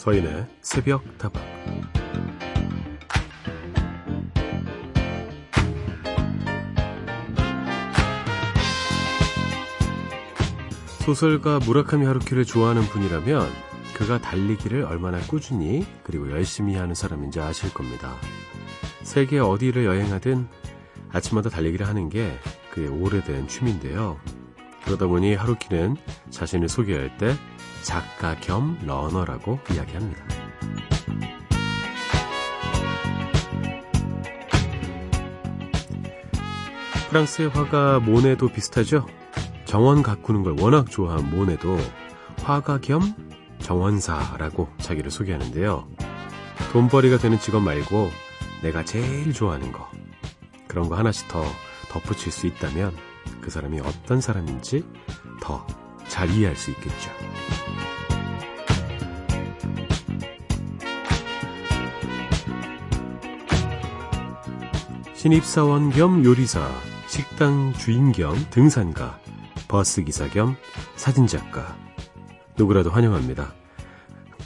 서인의 새벽 다방 소설가 무라카미 하루키를 좋아하는 분이라면 그가 달리기를 얼마나 꾸준히 그리고 열심히 하는 사람인지 아실 겁니다. 세계 어디를 여행하든 아침마다 달리기를 하는 게 그의 오래된 취미인데요. 그러다 보니 하루키는 자신을 소개할 때 작가 겸 러너라고 이야기합니다. 프랑스의 화가 모네도 비슷하죠? 정원 가꾸는 걸 워낙 좋아한 모네도 화가 겸 정원사라고 자기를 소개하는데요. 돈벌이가 되는 직업 말고 내가 제일 좋아하는 거 그런 거 하나씩 더 덧붙일 수 있다면 그 사람이 어떤 사람인지 더 잘 이해할 수 있겠죠. 신입사원 겸 요리사, 식당 주인 겸 등산가, 버스기사 겸 사진작가. 누구라도 환영합니다.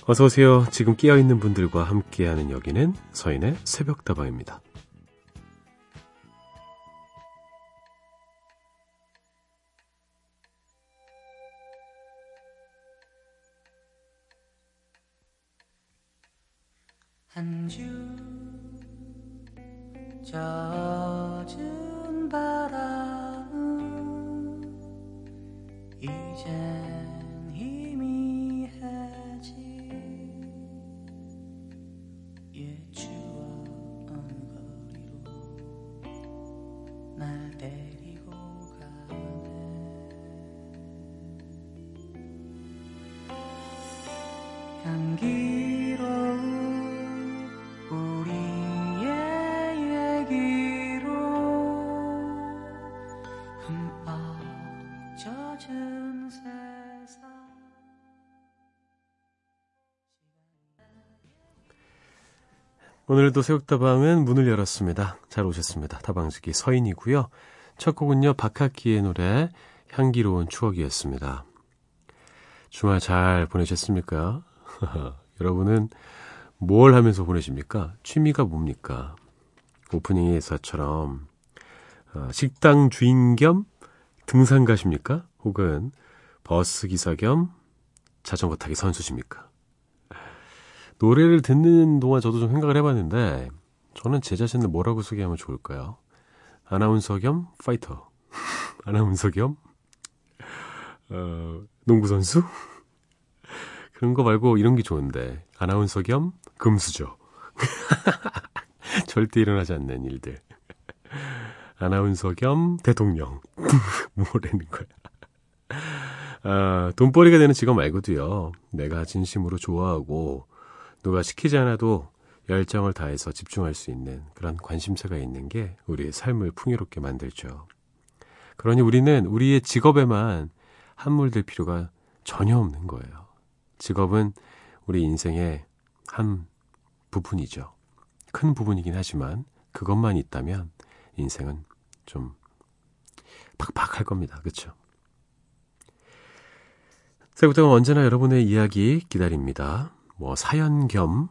어서오세요. 지금 깨어있는 분들과 함께하는 여기는 서인의 새벽다방입니다. 한 주 젖은 바람은 이젠 오늘도 새벽다방은 문을 열었습니다. 잘 오셨습니다. 다방지기 서인이고요. 첫 곡은요. 박학기의 노래 향기로운 추억이었습니다. 주말 잘 보내셨습니까? 여러분은 뭘 하면서 보내십니까? 취미가 뭡니까? 오프닝에서처럼 어, 식당 주인 겸 등산 가십니까? 혹은 버스 기사 겸 자전거 타기 선수십니까? 노래를 듣는 동안 저도 좀 생각을 해봤는데 저는 제 자신을 뭐라고 소개하면 좋을까요? 아나운서 겸 파이터, 아나운서 겸 어, 농구 선수 그런 거 말고 이런 게 좋은데 아나운서 겸 금수저 절대 일어나지 않는 일들 아나운서 겸 대통령 뭐라는 거야? 아, 돈벌이가 되는 직업 말고도요. 내가 진심으로 좋아하고 누가 시키지 않아도 열정을 다해서 집중할 수 있는 그런 관심사가 있는 게 우리의 삶을 풍요롭게 만들죠. 그러니 우리는 우리의 직업에만 함몰될 필요가 전혀 없는 거예요. 직업은 우리 인생의 한 부분이죠. 큰 부분이긴 하지만 그것만 있다면 인생은 좀 팍팍할 겁니다. 그렇죠? 새부터 언제나 여러분의 이야기 기다립니다. 뭐 사연 겸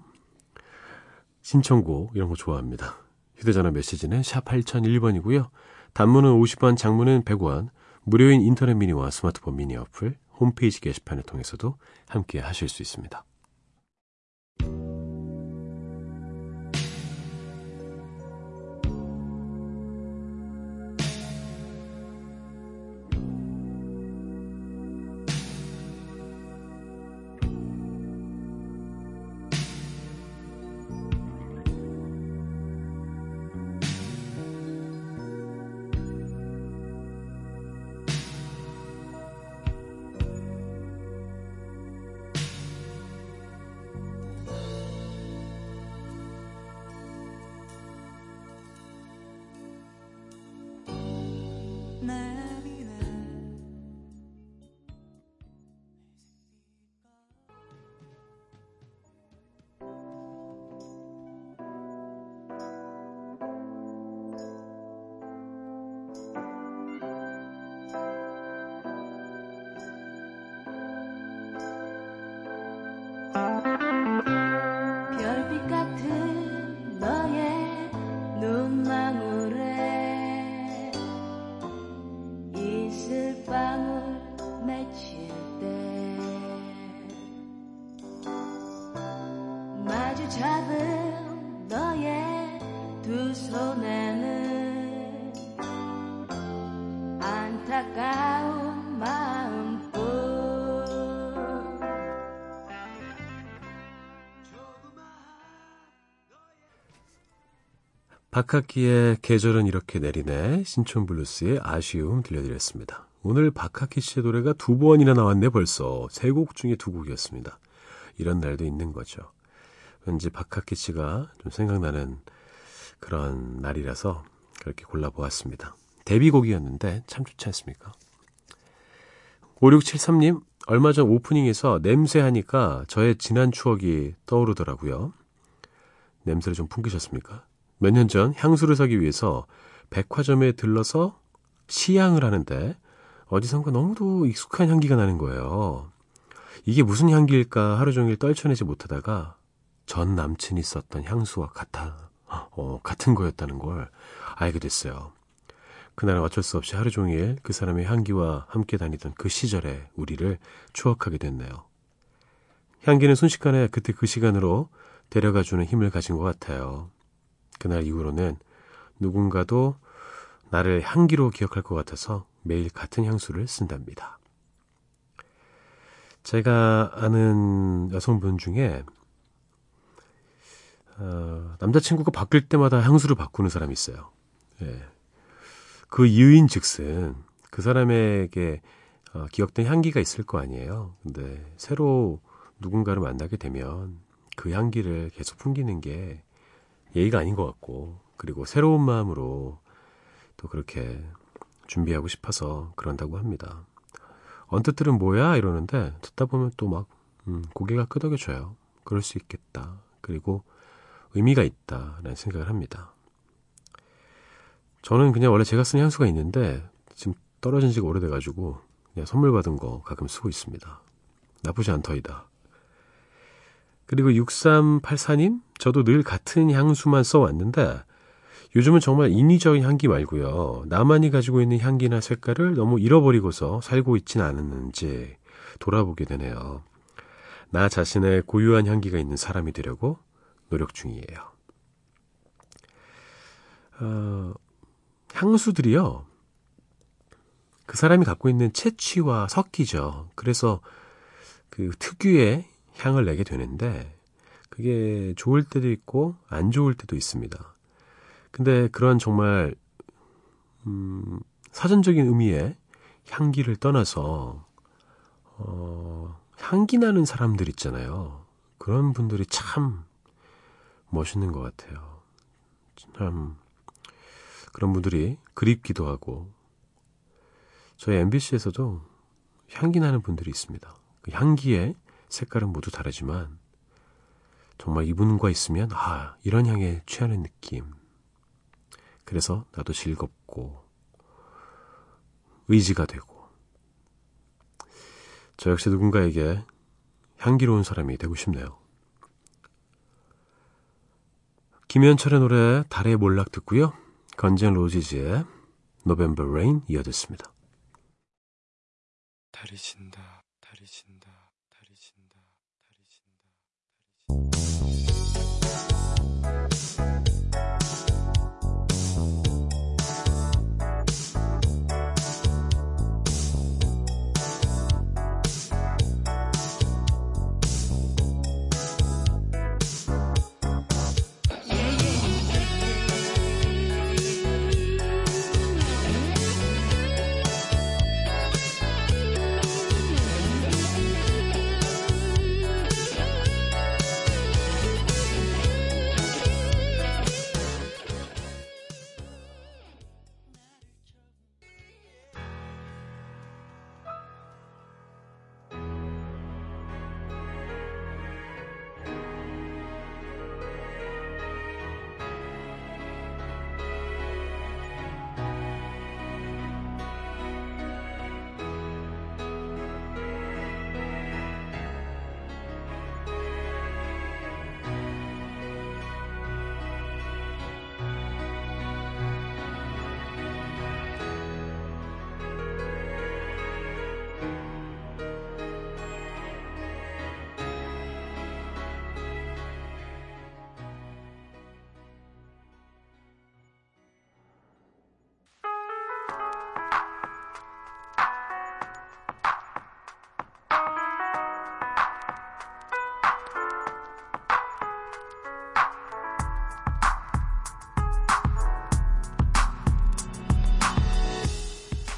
신청곡 이런 거 좋아합니다. 휴대전화 메시지는 샵 8001번이고요. 단문은 50원, 장문은 100원, 무료인 인터넷 미니와 스마트폰 미니 어플, 홈페이지 게시판을 통해서도 함께 하실 수 있습니다. 맺힐 때 마주 잡은 너의 두 손에는 안타까운 마음 박학기의 계절은 이렇게 내리네 신촌 블루스의 아쉬움 들려드렸습니다. 오늘 박학기 씨의 노래가 두 번이나 나왔네 벌써 세 곡 중에 두 곡이었습니다. 이런 날도 있는 거죠. 왠지 박학기 씨가 좀 생각나는 그런 날이라서 그렇게 골라보았습니다. 데뷔곡이었는데 참 좋지 않습니까? 5673님, 얼마 전 오프닝에서 냄새 하니까 저의 지난 추억이 떠오르더라고요. 냄새를 좀 풍기셨습니까? 몇 년 전 향수를 사기 위해서 백화점에 들러서 시향을 하는데 어디선가 너무도 익숙한 향기가 나는 거예요. 이게 무슨 향기일까 하루 종일 떨쳐내지 못하다가 전 남친이 썼던 향수와 같아, 어, 같은 거였다는 걸 알게 됐어요. 그날은 어쩔 수 없이 하루 종일 그 사람의 향기와 함께 다니던 그 시절의 우리를 추억하게 됐네요. 향기는 순식간에 그때 그 시간으로 데려가주는 힘을 가진 것 같아요. 그날 이후로는 누군가도 나를 향기로 기억할 것 같아서 매일 같은 향수를 쓴답니다. 제가 아는 여성분 중에 어, 남자친구가 바뀔 때마다 향수를 바꾸는 사람이 있어요. 예. 그 이유인 즉슨 그 사람에게 어, 기억된 향기가 있을 거 아니에요. 근데 새로 누군가를 만나게 되면 그 향기를 계속 풍기는 게 예의가 아닌 것 같고, 그리고 새로운 마음으로 또 그렇게 준비하고 싶어서 그런다고 합니다. 언뜻 들은 뭐야? 이러는데, 듣다 보면 또 막, 음, 고개가 끄덕여져요. 그럴 수 있겠다. 그리고 의미가 있다라는 생각을 합니다. 저는 그냥 원래 제가 쓰는 향수가 있는데, 지금 떨어진 지가 오래돼가지고, 그냥 선물 받은 거 가끔 쓰고 있습니다. 나쁘지 않더이다. 그리고 6384님, 저도 늘 같은 향수만 써왔는데, 요즘은 정말 인위적인 향기 말고요. 나만이 가지고 있는 향기나 색깔을 너무 잃어버리고서 살고 있진 않았는지 돌아보게 되네요. 나 자신의 고유한 향기가 있는 사람이 되려고 노력 중이에요. 어, 향수들이요. 그 사람이 갖고 있는 채취와 섞이죠. 그래서 그 특유의 향을 내게 되는데 그게 좋을 때도 있고 안 좋을 때도 있습니다. 근데 그런 정말 음, 사전적인 의미의 향기를 떠나서 어, 향기 나는 사람들 있잖아요. 그런 분들이 참 멋있는 것 같아요. 참 그런 분들이 그립기도 하고 저희 MBC에서도 향기 나는 분들이 있습니다. 그 향기에 색깔은 모두 다르지만 정말 이분과 있으면 아 이런 향에 취하는 느낌. 그래서 나도 즐겁고 의지가 되고 저 역시 누군가에게 향기로운 사람이 되고 싶네요. 김현철의 노래 달의 몰락 듣고요. 건젠 로지즈의 노벤버 레인 이어 듣습니다. 달이 진다, 달이 진다.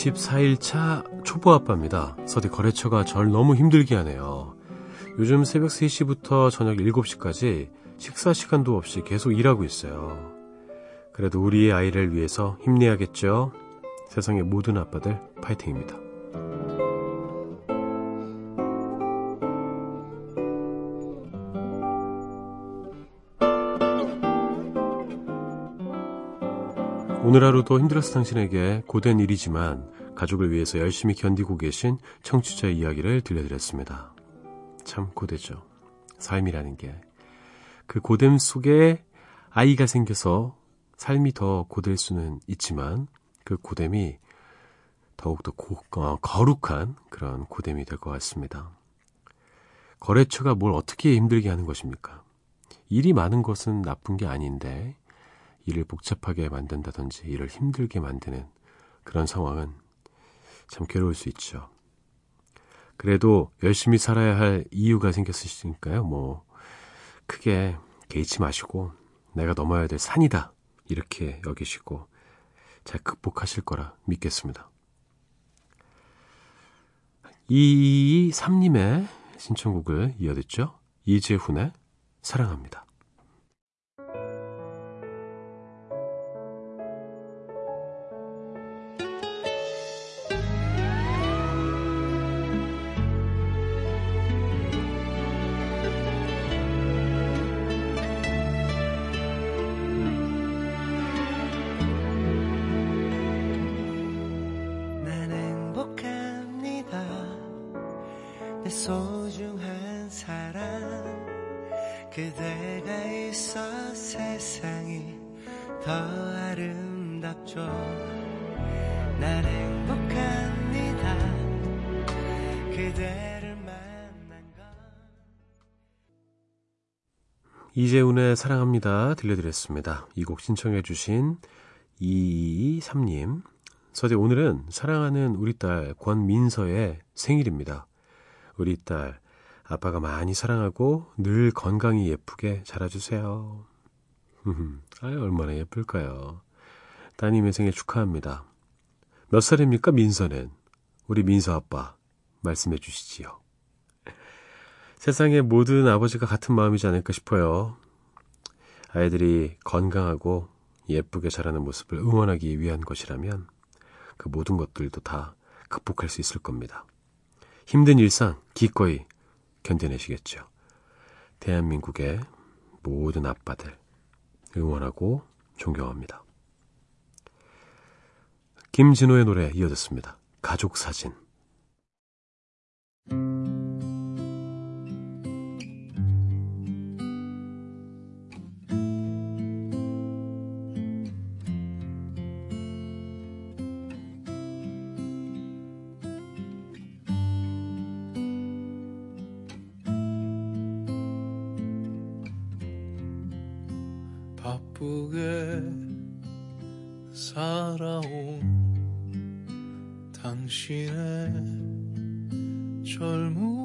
(24일 차) 초보 아빠입니다. 서디 거래처가 절 너무 힘들게 하네요. 요즘 새벽 3시부터 저녁 7시까지 식사 시간도 없이 계속 일하고 있어요. 그래도 우리의 아이를 위해서 힘내야겠죠? 세상의 모든 아빠들 파이팅입니다 오늘 하루도 힘들었을 당신에게 고된 일이지만 가족을 위해서 열심히 견디고 계신 청취자 이야기를 들려드렸습니다. 참 고되죠. 삶이라는 게. 그 고됨 속에 아이가 생겨서 삶이 더 고될 수는 있지만 그 고됨이 더욱더 고, 어, 거룩한 그런 고됨이 될 것 같습니다. 거래처가 뭘 어떻게 힘들게 하는 것입니까? 일이 많은 것은 나쁜 게 아닌데 일을 복잡하게 만든다든지 일을 힘들게 만드는 그런 상황은 참 괴로울 수 있죠. 그래도 열심히 살아야 할 이유가 생겼으니까요. 뭐 크게 개의치 마시고 내가 넘어야 될 산이다 이렇게 여기시고 잘 극복하실 거라 믿겠습니다. 223님의 신청곡을 이어듣죠. 이재훈의 사랑합니다. 이재훈의 사랑합니다 들려드렸습니다. 이 곡 신청해 주신 223님 서재 오늘은 사랑하는 우리 딸 권민서의 생일입니다. 우리 딸 아빠가 많이 사랑하고 늘 건강히 예쁘게 자라주세요. 아유 얼마나 예쁠까요. 따님의 생일 축하합니다. 몇 살입니까 민서는? 우리 민서 아빠 말씀해 주시지요. 세상의 모든 아버지가 같은 마음이지 않을까 싶어요. 아이들이 건강하고 예쁘게 자라는 모습을 응원하기 위한 것이라면 그 모든 것들도 다 극복할 수 있을 겁니다. 힘든 일상 기꺼이 견뎌내시겠죠. 대한민국의 모든 아빠들 응원하고 존경합니다. 김진호의 노래 이어졌습니다. 가족 사진. 바쁘게 살아온 당신의 젊음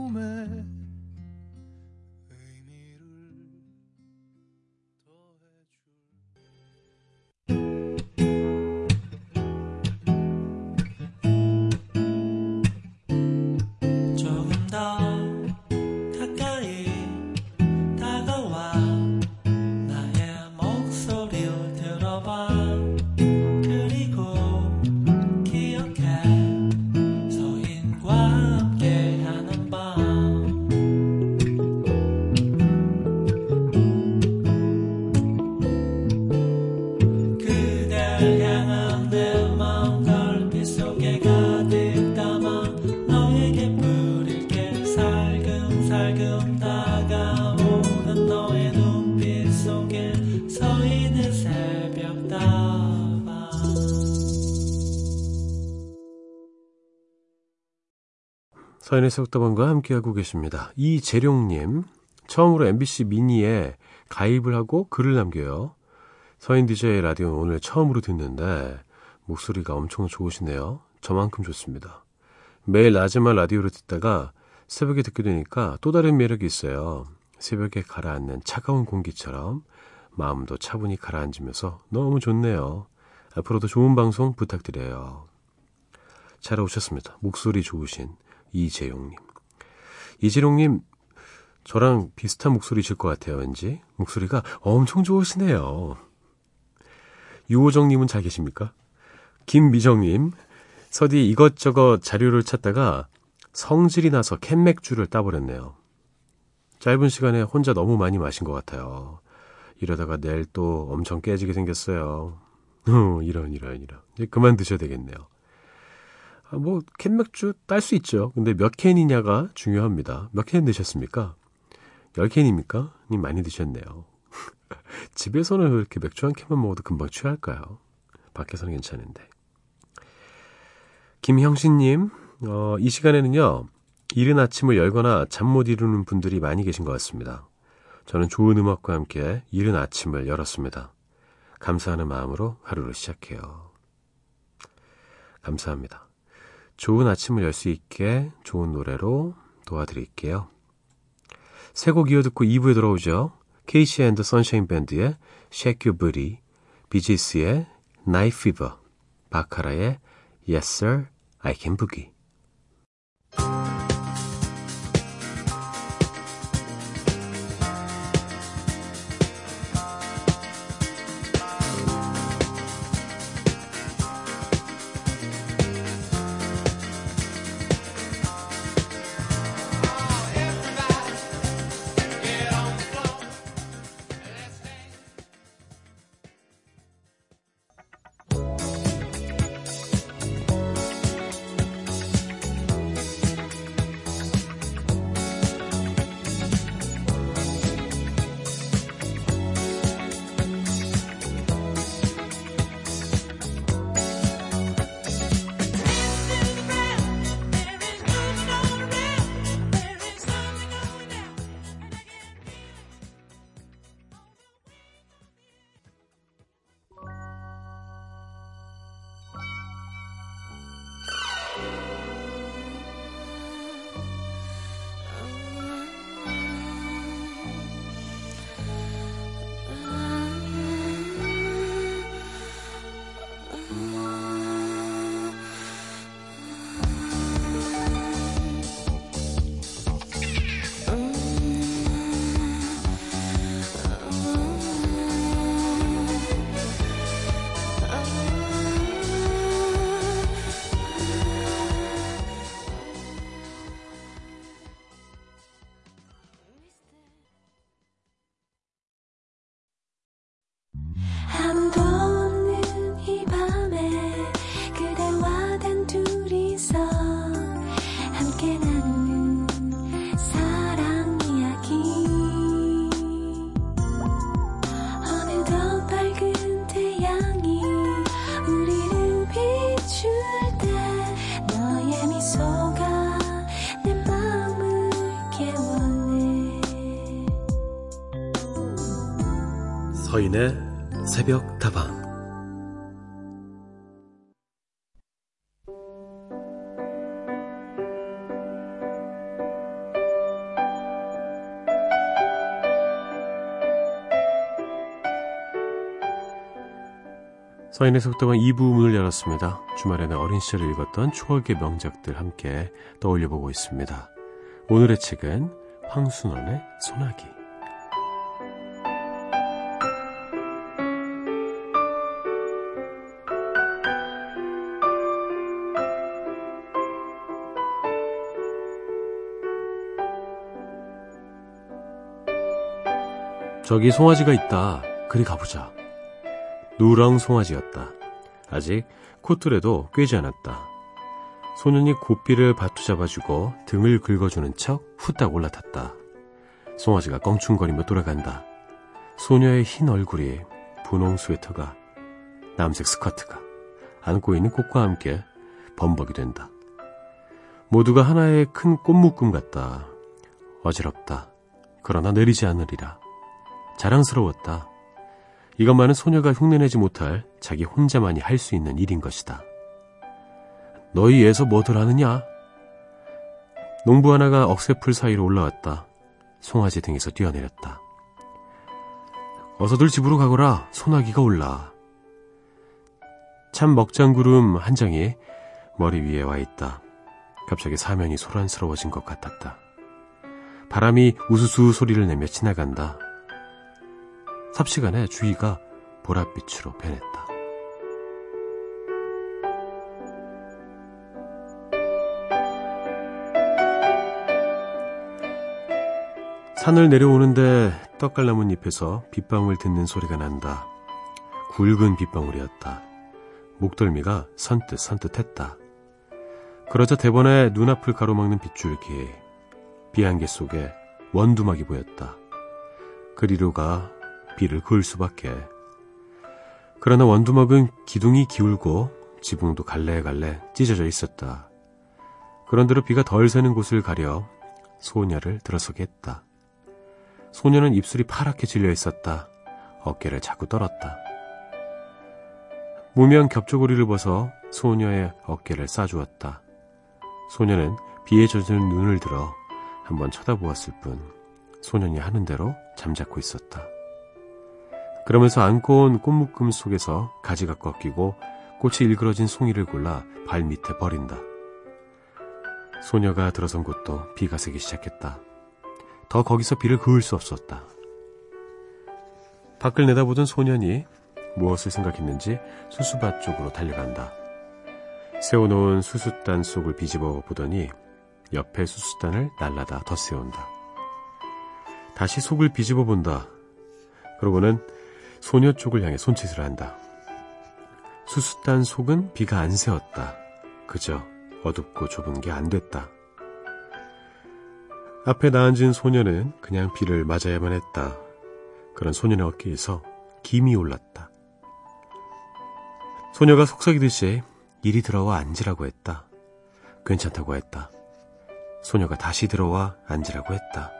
서인의 속다방과 함께하고 계십니다. 이재룡님, 처음으로 MBC 미니에 가입을 하고 글을 남겨요. 서인 DJ 라디오 오늘 처음으로 듣는데 목소리가 엄청 좋으시네요. 저만큼 좋습니다. 매일 낮에만 라디오를 듣다가 새벽에 듣게 되니까 또 다른 매력이 있어요. 새벽에 가라앉는 차가운 공기처럼 마음도 차분히 가라앉으면서 너무 좋네요. 앞으로도 좋은 방송 부탁드려요. 잘 오셨습니다. 목소리 좋으신 이재용님. 이재용님, 저랑 비슷한 목소리실 것 같아요, 왠지. 목소리가 엄청 좋으시네요. 유호정님은 잘 계십니까? 김미정님, 서디 이것저것 자료를 찾다가 성질이 나서 캔맥주를 따버렸네요. 짧은 시간에 혼자 너무 많이 마신 것 같아요. 이러다가 내일 또 엄청 깨지게 생겼어요. 이런, 이런, 이런. 이제 그만 드셔야 되겠네요. 아, 뭐, 캔맥주 딸 수 있죠. 근데 몇 캔이냐가 중요합니다. 몇 캔 드셨습니까? 10캔입니까? 님 많이 드셨네요. 집에서는 이렇게 맥주 한 캔만 먹어도 금방 취할까요? 밖에서는 괜찮은데. 김형신님, 어, 이 시간에는요, 이른 아침을 열거나 잠 못 이루는 분들이 많이 계신 것 같습니다. 저는 좋은 음악과 함께 이른 아침을 열었습니다. 감사하는 마음으로 하루를 시작해요. 감사합니다. 좋은 아침을 열 수 있게 좋은 노래로 도와드릴게요. 세 곡 이어듣고 2부에 돌아오죠. KC and Sunshine Band의 Shake Your Booty, Bee Gees의 Night Fever, Baccara의 Yes Sir, I Can Boogie. 서인의 속도방 2부 문을 열었습니다. 주말에는 어린 시절을 읽었던 추억의 명작들 함께 떠올려보고 있습니다. 오늘의 책은 황순원의 소나기 저기 송아지가 있다. 그리 가보자. 누렁 송아지였다. 아직 콧줄에도 꿰지 않았다. 소년이 고삐를 바투 잡아주고 등을 긁어주는 척 후딱 올라탔다. 송아지가 껑충거리며 돌아간다. 소녀의 흰 얼굴이 분홍 스웨터가 남색 스커트가 안고 있는 꽃과 함께 범벅이 된다. 모두가 하나의 큰 꽃묶음 같다. 어지럽다. 그러나 내리지 않으리라. 자랑스러웠다. 이것만은 소녀가 흉내내지 못할 자기 혼자만이 할 수 있는 일인 것이다. 너희 애서 뭐들 하느냐? 농부 하나가 억새풀 사이로 올라왔다. 송아지 등에서 뛰어내렸다. 어서들 집으로 가거라. 소나기가 올라. 참 먹장구름 한 장이 머리 위에 와 있다. 갑자기 사면이 소란스러워진 것 같았다. 바람이 우수수 소리를 내며 지나간다. 삽시간에 주위가 보랏빛으로 변했다. 산을 내려오는데 떡갈나무잎에서 빗방울 듣는 소리가 난다. 굵은 빗방울이었다. 목덜미가 선뜻 선뜻했다. 그러자 대번에 눈앞을 가로막는 빗줄기, 비안개 속에 원두막이 보였다. 그리로가 비를 그을 수밖에. 그러나 원두막은 기둥이 기울고 지붕도 갈래갈래 찢어져 있었다. 그런대로 비가 덜 새는 곳을 가려 소녀를 들어서게 했다. 소녀는 입술이 파랗게 질려 있었다. 어깨를 자꾸 떨었다. 무명 겹조고리를 벗어 소녀의 어깨를 싸주었다. 소녀는 비에 젖은 눈을 들어 한번 쳐다보았을 뿐 소년이 하는 대로 잠자코 있었다. 그러면서 안고 온 꽃묶음 속에서 가지가 꺾이고 꽃이 일그러진 송이를 골라 발 밑에 버린다. 소녀가 들어선 곳도 비가 새기 시작했다. 더 거기서 비를 그을 수 없었다. 밖을 내다보던 소년이 무엇을 생각했는지 수수밭 쪽으로 달려간다. 세워놓은 수수단 속을 비집어 보더니 옆에 수수단을 날라다 덧세운다. 다시 속을 비집어 본다. 그러고는 소녀 쪽을 향해 손짓을 한다. 수수단 속은 비가 안 새었다. 그저 어둡고 좁은 게 안 됐다. 앞에 나앉은 소녀는 그냥 비를 맞아야만 했다. 그런 소년의 어깨에서 김이 올랐다. 소녀가 속삭이듯이 이리 들어와 앉으라고 했다. 괜찮다고 했다. 소녀가 다시 들어와 앉으라고 했다.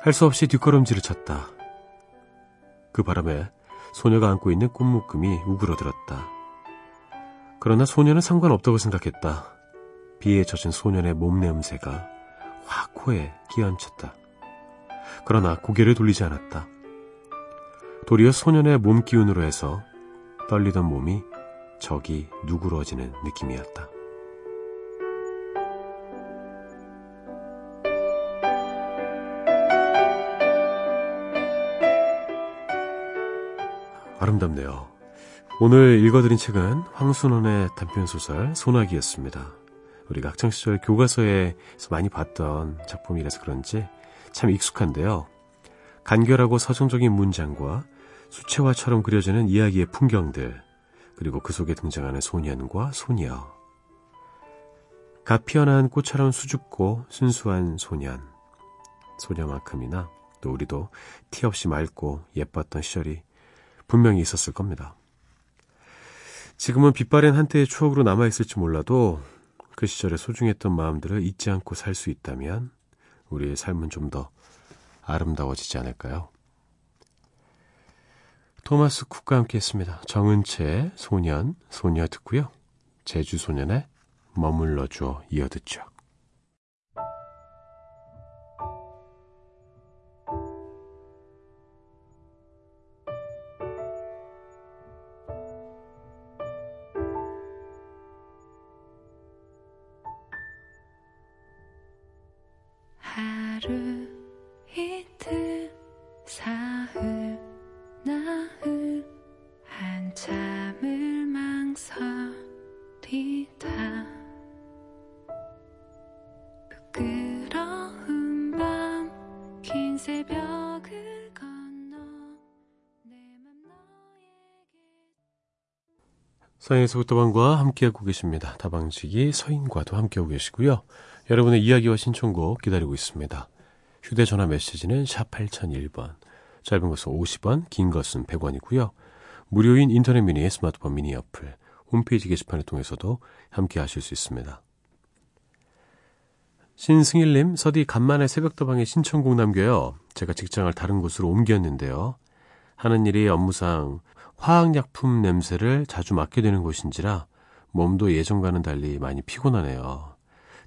할 수 없이 뒷걸음질을 쳤다. 그 바람에 소녀가 안고 있는 꽃묶음이 우그러들었다. 그러나 소녀는 상관없다고 생각했다. 비에 젖은 소년의 몸 냄새가 확 코에 끼얹혔다. 그러나 고개를 돌리지 않았다. 도리어 소년의 몸 기운으로 해서 떨리던 몸이 적이 누그러지는 느낌이었다. 아름답네요. 오늘 읽어드린 책은 황순원의 단편소설 소나기였습니다. 우리가 학창시절 교과서에서 많이 봤던 작품이라서 그런지 참 익숙한데요. 간결하고 서정적인 문장과 수채화처럼 그려지는 이야기의 풍경들, 그리고 그 속에 등장하는 소년과 소녀. 갓 피어난 꽃처럼 수줍고 순수한 소년. 소녀만큼이나 또 우리도 티 없이 맑고 예뻤던 시절이 분명히 있었을 겁니다. 지금은 빛바랜 한때의 추억으로 남아있을지 몰라도 그 시절에 소중했던 마음들을 잊지 않고 살 수 있다면 우리의 삶은 좀 더 아름다워지지 않을까요? 토마스 쿡과 함께 했습니다. 정은채, 소년, 소녀 듣고요. 제주 소년의 머물러줘 이어 듣죠. 서인에서 부터방과 함께하고 계십니다. 다방지기 서인과도 함께하고 계시고요. 여러분의 이야기와 신청곡 기다리고 있습니다. 휴대전화 메시지는 샵 8001번, 짧은 것은 50원, 긴 것은 100원이고요. 무료인 인터넷 미니 스마트폰 미니 어플, 홈페이지 게시판을 통해서도 함께 하실 수 있습니다. 신승일님, 서디 간만에 새벽도방에 신청곡 남겨요. 제가 직장을 다른 곳으로 옮겼는데요. 하는 일이 업무상 화학약품 냄새를 자주 맡게 되는 곳인지라 몸도 예전과는 달리 많이 피곤하네요.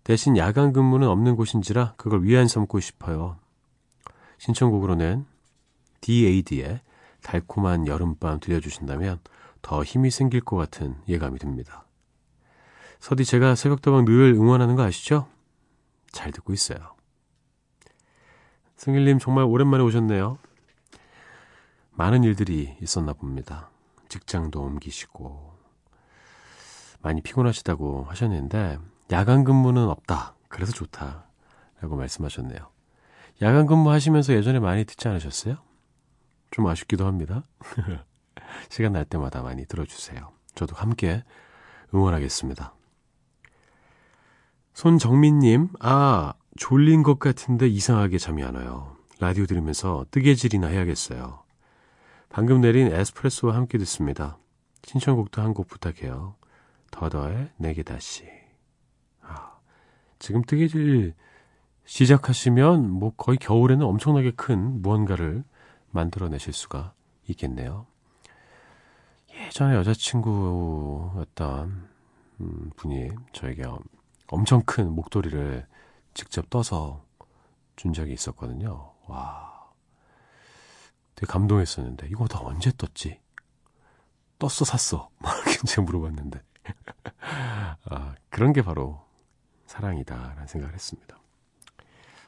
대신 야간 근무는 없는 곳인지라 그걸 위안 삼고 싶어요. 신청곡으로는 DAD의 달콤한 여름밤 들려주신다면 더 힘이 생길 것 같은 예감이 듭니다. 서디 제가 새벽도방 늘 응원하는 거 아시죠? 잘 듣고 있어요. 승일님 정말 오랜만에 오셨네요. 많은 일들이 있었나 봅니다. 직장도 옮기시고 많이 피곤하시다고 하셨는데 야간 근무는 없다. 그래서 좋다. 라고 말씀하셨네요. 야간 근무 하시면서 예전에 많이 듣지 않으셨어요? 좀 아쉽기도 합니다. 시간 날 때마다 많이 들어주세요. 저도 함께 응원하겠습니다. 손정민님, 아, 졸린 것 같은데 이상하게 잠이 안 와요. 라디오 들으면서 뜨개질이나 해야겠어요. 방금 내린 에스프레소와 함께 듣습니다. 신청곡도 한 곡 부탁해요. 더더의 내게 다시. 아, 지금 뜨개질 시작하시면 뭐 거의 겨울에는 엄청나게 큰 무언가를 만들어내실 수가 있겠네요. 예전에 여자친구였던 음, 분이 저에게 엄청 큰 목도리를 직접 떠서 준 적이 있었거든요. 와. 되게 감동했었는데, 이거 다 언제 떴지? 떴어, 샀어. 막 이렇게 물어봤는데. 아, 그런 게 바로 사랑이다라는 생각을 했습니다.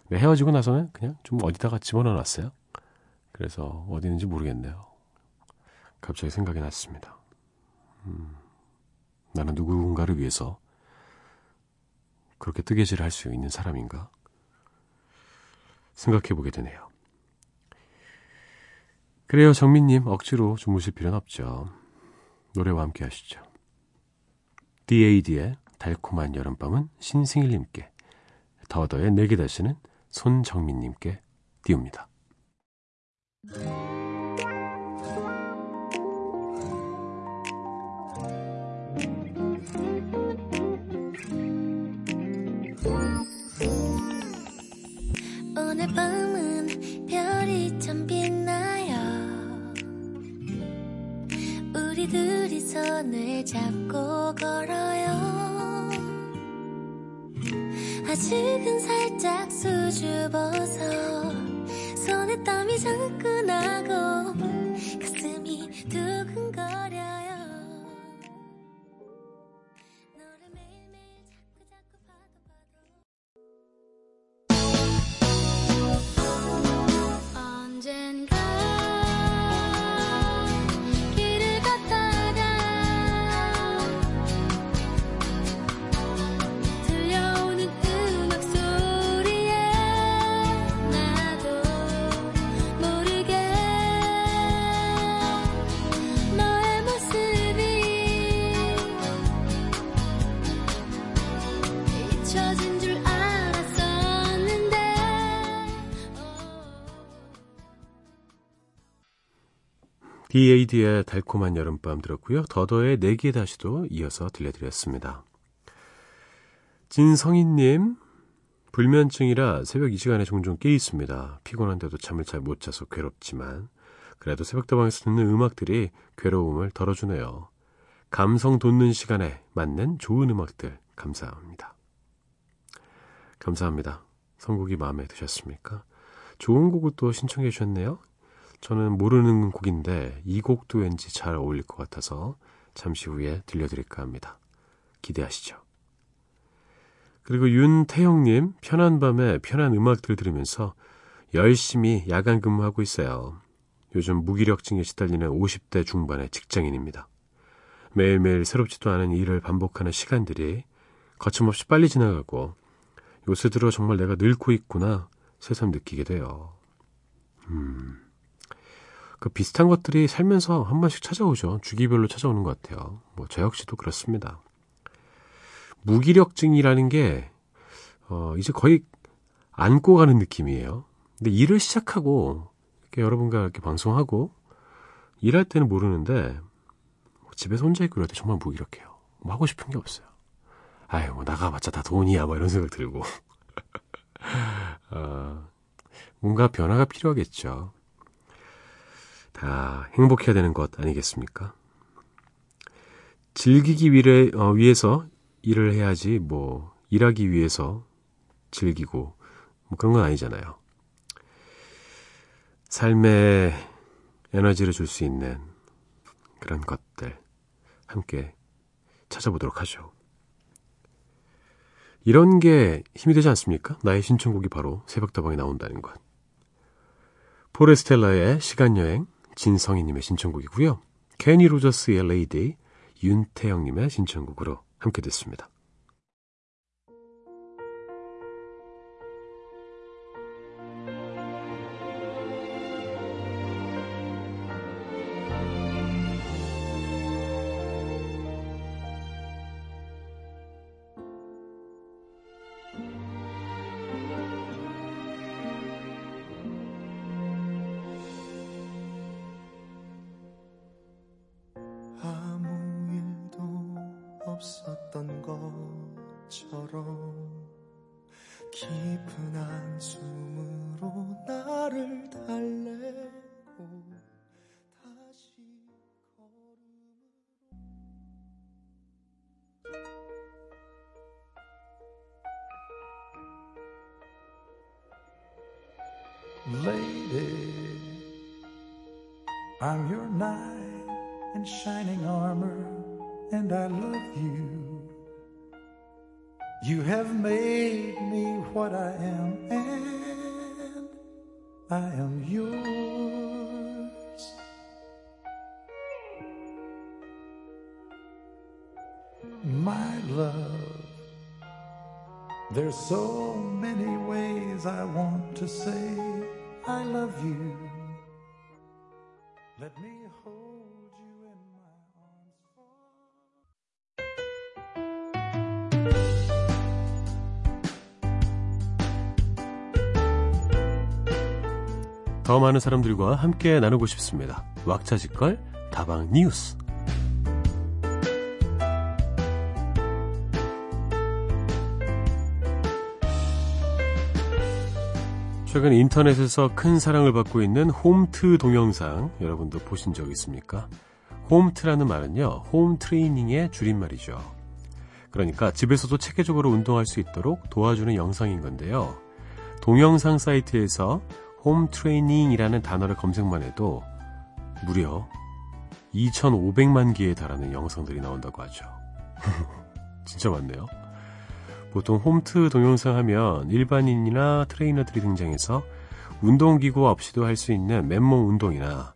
네, 헤어지고 나서는 그냥 좀 어디다가 집어넣어 놨어요. 그래서 어디 있는지 모르겠네요. 갑자기 생각이 났습니다. 음, 나는 누군가를 위해서 그렇게 뜨개질을 할 수 있는 사람인가? 생각해 보게 되네요. 그래요, 정민님. 억지로 주무실 필요는 없죠. 노래와 함께 하시죠. DAD의 달콤한 여름밤은 신승일님께, 더더의 내게 다시는 손정민님께 띄웁니다. 오늘 밤 우리 둘이 손을 잡고 걸어요. 아직은 살짝 수줍어서 손에 땀이 자꾸 나고 가슴이 두근거려요 잊혀진 줄 알았었는데 DAD의 달콤한 여름밤 들었고요. 더더의 내게 다시도 이어서 들려드렸습니다. 진성희님, 불면증이라 새벽 이 시간에 종종 깨 있습니다. 피곤한데도 잠을 잘 못 자서 괴롭지만 그래도 새벽다방에서 듣는 음악들이 괴로움을 덜어주네요. 감성 돋는 시간에 맞는 좋은 음악들 감사합니다. 감사합니다. 선곡이 마음에 드셨습니까? 좋은 곡을 또 신청해 주셨네요. 저는 모르는 곡인데 이 곡도 왠지 잘 어울릴 것 같아서 잠시 후에 들려드릴까 합니다. 기대하시죠. 그리고 윤태영님, 편한 밤에 편한 음악들 들으면서 열심히 야간 근무하고 있어요. 요즘 무기력증에 시달리는 50대 중반의 직장인입니다. 매일매일 새롭지도 않은 일을 반복하는 시간들이 거침없이 빨리 지나가고 요새 들어 정말 내가 늙고 있구나 새삼 느끼게 돼요. 음, 그 비슷한 것들이 살면서 한 번씩 찾아오죠. 주기별로 찾아오는 것 같아요. 뭐 저 역시도 그렇습니다. 무기력증이라는 게 어, 이제 거의 안고 가는 느낌이에요. 근데 일을 시작하고 이렇게 여러분과 이렇게 방송하고 일할 때는 모르는데 뭐 집에서 혼자 있고 이럴 때 정말 무기력해요. 뭐 하고 싶은 게 없어요. 아유, 뭐 나가봤자 다 돈이야, 뭐 이런 생각 들고. 아, 뭔가 변화가 필요하겠죠. 다 행복해야 되는 것 아니겠습니까? 즐기기 위해, 어, 위해서 일을 해야지, 뭐, 일하기 위해서 즐기고, 뭐 그런 건 아니잖아요. 삶에 에너지를 줄 수 있는 그런 것들, 함께 찾아보도록 하죠. 이런 게 힘이 되지 않습니까? 나의 신청곡이 바로 새벽다방에 나온다는 것. 포레스텔라의 시간여행, 진성희님의 신청곡이고요. 케니 로저스의 레이디, 윤태영님의 신청곡으로 함께 됐습니다. 없었던 것처럼 깊은 한숨으 더 많은 사람들과 함께 나누고 싶습니다. 왁자지껄 다방 뉴스. 최근 인터넷에서 큰 사랑을 받고 있는 홈트 동영상 여러분도 보신 적 있습니까? 홈트라는 말은요, 홈 트레이닝의 줄임말이죠. 그러니까 집에서도 체계적으로 운동할 수 있도록 도와주는 영상인 건데요. 동영상 사이트에서 홈 트레이닝이라는 단어를 검색만 해도 무려 2,500만 개에 달하는 영상들이 나온다고 하죠. 진짜 많네요. 보통 홈트 동영상 하면 일반인이나 트레이너들이 등장해서 운동기구 없이도 할 수 있는 맨몸 운동이나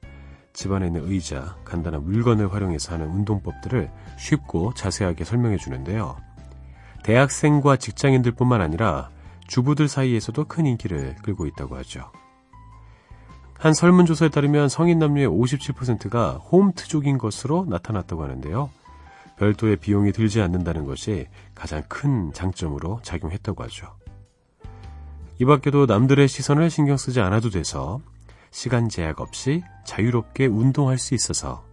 집안에 있는 의자, 간단한 물건을 활용해서 하는 운동법들을 쉽고 자세하게 설명해 주는데요. 대학생과 직장인들 뿐만 아니라 주부들 사이에서도 큰 인기를 끌고 있다고 하죠. 한 설문조사에 따르면 성인 남녀의 57%가 홈트족인 것으로 나타났다고 하는데요. 별도의 비용이 들지 않는다는 것이 가장 큰 장점으로 작용했다고 하죠. 이 밖에도 남들의 시선을 신경 쓰지 않아도 돼서 시간 제약 없이 자유롭게 운동할 수 있어서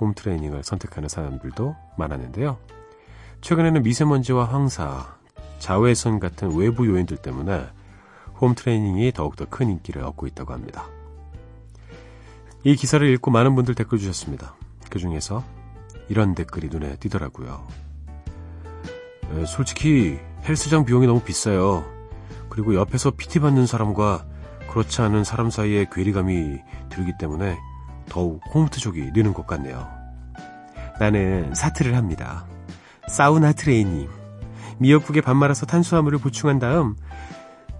홈트레이닝을 선택하는 사람들도 많았는데요. 최근에는 미세먼지와 황사, 자외선 같은 외부 요인들 때문에 홈트레이닝이 더욱더 큰 인기를 얻고 있다고 합니다. 이 기사를 읽고 많은 분들 댓글 주셨습니다. 그 중에서 이런 댓글이 눈에 띄더라고요. 에, 솔직히 헬스장 비용이 너무 비싸요. 그리고 옆에서 PT 받는 사람과 그렇지 않은 사람 사이에 괴리감이 들기 때문에 더욱 홈트족이 느는 것 같네요. 나는 사트를 합니다. 사우나 트레이닝. 미역국에 밥 말아서 탄수화물을 보충한 다음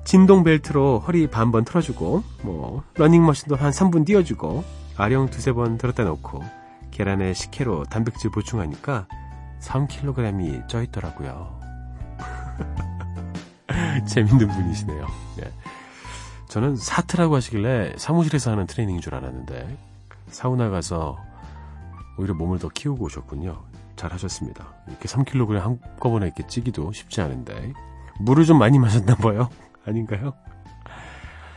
진동 벨트로 허리 반번 틀어주고 뭐 러닝머신도 한 3분 뛰어주고 아령 두세 번 들었다 놓고 계란에 식혜로 단백질 보충하니까 3kg이 쪄 있더라고요. 재밌는 분이시네요. 예. 저는 사트라고 하시길래 사무실에서 하는 트레이닝인 줄 알았는데 사우나 가서 오히려 몸을 더 키우고 오셨군요. 잘 하셨습니다. 이렇게 3kg 한꺼번에 이렇게 찌기도 쉽지 않은데 물을 좀 많이 마셨나 봐요. 아닌가요?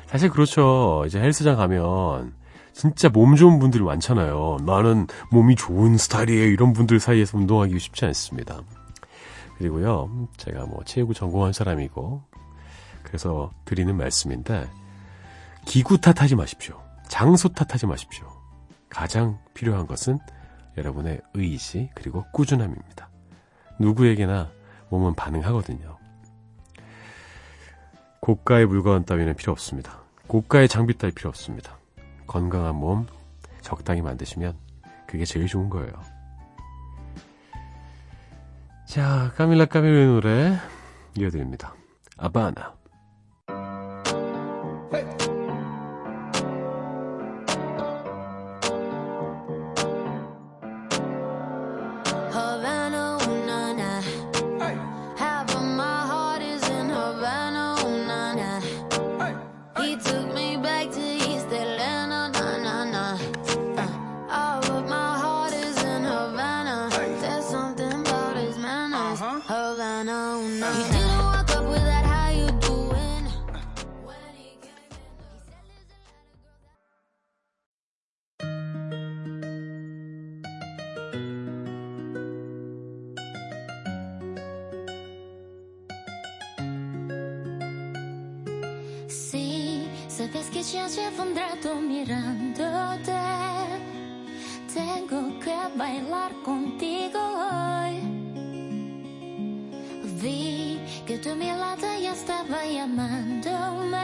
사실 그렇죠. 이제 헬스장 가면 진짜 몸 좋은 분들이 많잖아요. 나는 몸이 좋은 스타일이에요. 이런 분들 사이에서 운동하기 쉽지 않습니다. 그리고요, 제가 뭐 체육을 전공한 사람이고, 그래서 드리는 말씀인데 기구 탓하지 마십시오. 장소 탓하지 마십시오. 가장 필요한 것은 여러분의 의지 그리고 꾸준함입니다. 누구에게나 몸은 반응하거든요. 고가의 물건 따위는 필요 없습니다. 고가의 장비 따위 필요 없습니다. 건강한 몸 적당히 만드시면 그게 제일 좋은 거예요. 자, 까밀라 까밀의 노래 이어드립니다. 아바나. Que tu mirada ya estaba llamándome.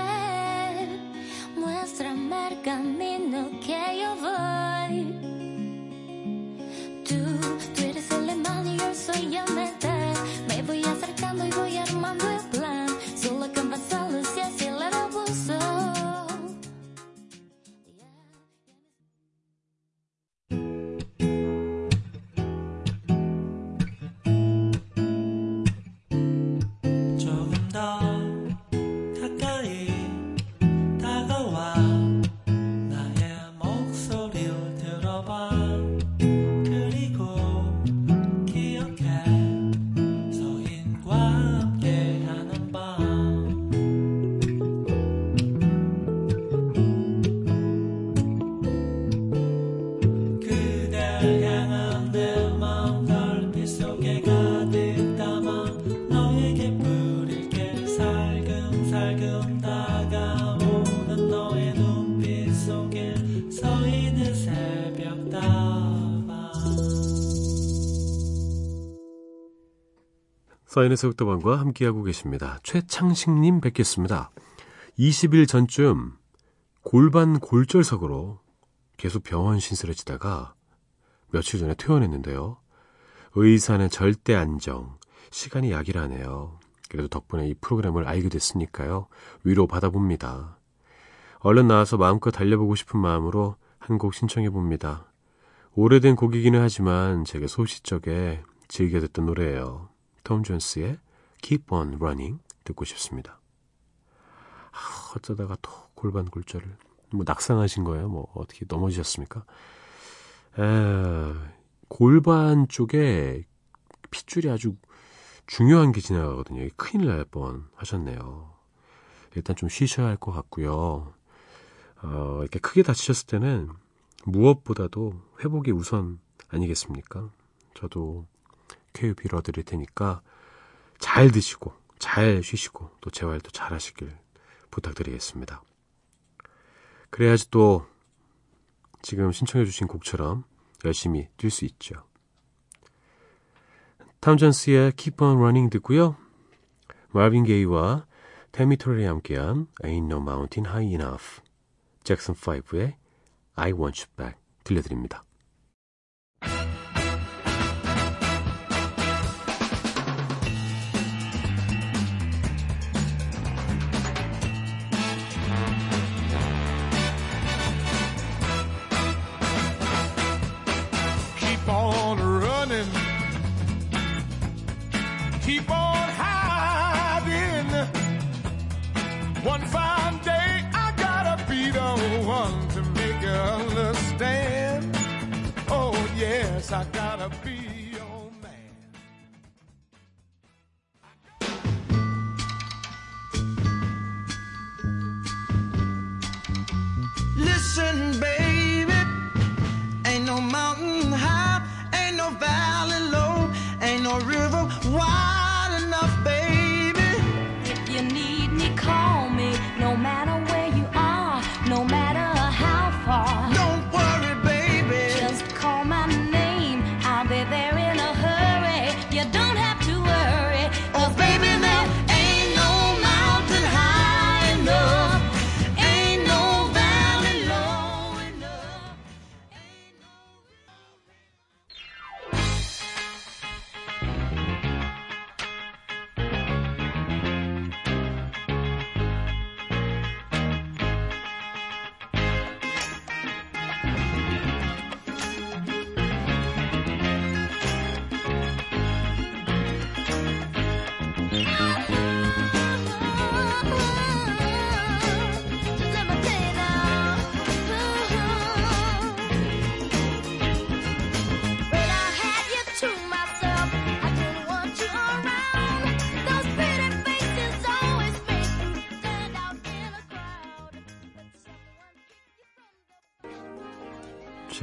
Muéstrame el camino que yo voy. 서인의 새벽도방과 함께하고 계십니다. 최창식님 뵙겠습니다. 20일 전쯤 골반 골절석으로 계속 병원 신세를 지다가 며칠 전에 퇴원했는데요. 의사는 절대 안정, 시간이 약이라네요. 그래도 덕분에 이 프로그램을 알게 됐으니까요. 위로 받아봅니다. 얼른 나와서 마음껏 달려보고 싶은 마음으로 한 곡 신청해봅니다. 오래된 곡이기는 하지만 제게 소시적에 즐겨 듣던 노래예요. 톰 존스의 Keep on Running 듣고 싶습니다. 아, 어쩌다가 또 골반 골절을 뭐 낙상하신 거예요? 뭐 어떻게 넘어지셨습니까? 에, 골반 쪽에 핏줄이 아주 중요한 게 지나가거든요. 큰일 날 뻔 하셨네요. 일단 좀 쉬셔야 할 것 같고요. 어, 이렇게 크게 다치셨을 때는 무엇보다도 회복이 우선 아니겠습니까? 저도 쾌유 빌어드릴 테니까 잘 드시고 잘 쉬시고 또 재활도 잘 하시길 부탁드리겠습니다. 그래야지 또 지금 신청해 주신 곡처럼 열심히 뛸 수 있죠. 탐전스의 Keep on Running 듣고요. 마빈 게이와 테미 토렐이 함께한 Ain't No Mountain High Enough 잭슨 5의 I Want You Back 들려드립니다.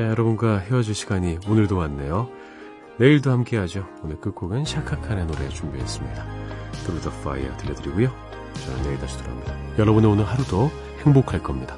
자, 여러분과 헤어질 시간이 오늘도 왔네요. 내일도 함께 하죠. 오늘 끝곡은 샤카칸의 노래 준비했습니다. Through the Fire 들려드리고요. 저는 내일 다시 돌아옵니다. 여러분의 오늘 하루도 행복할 겁니다.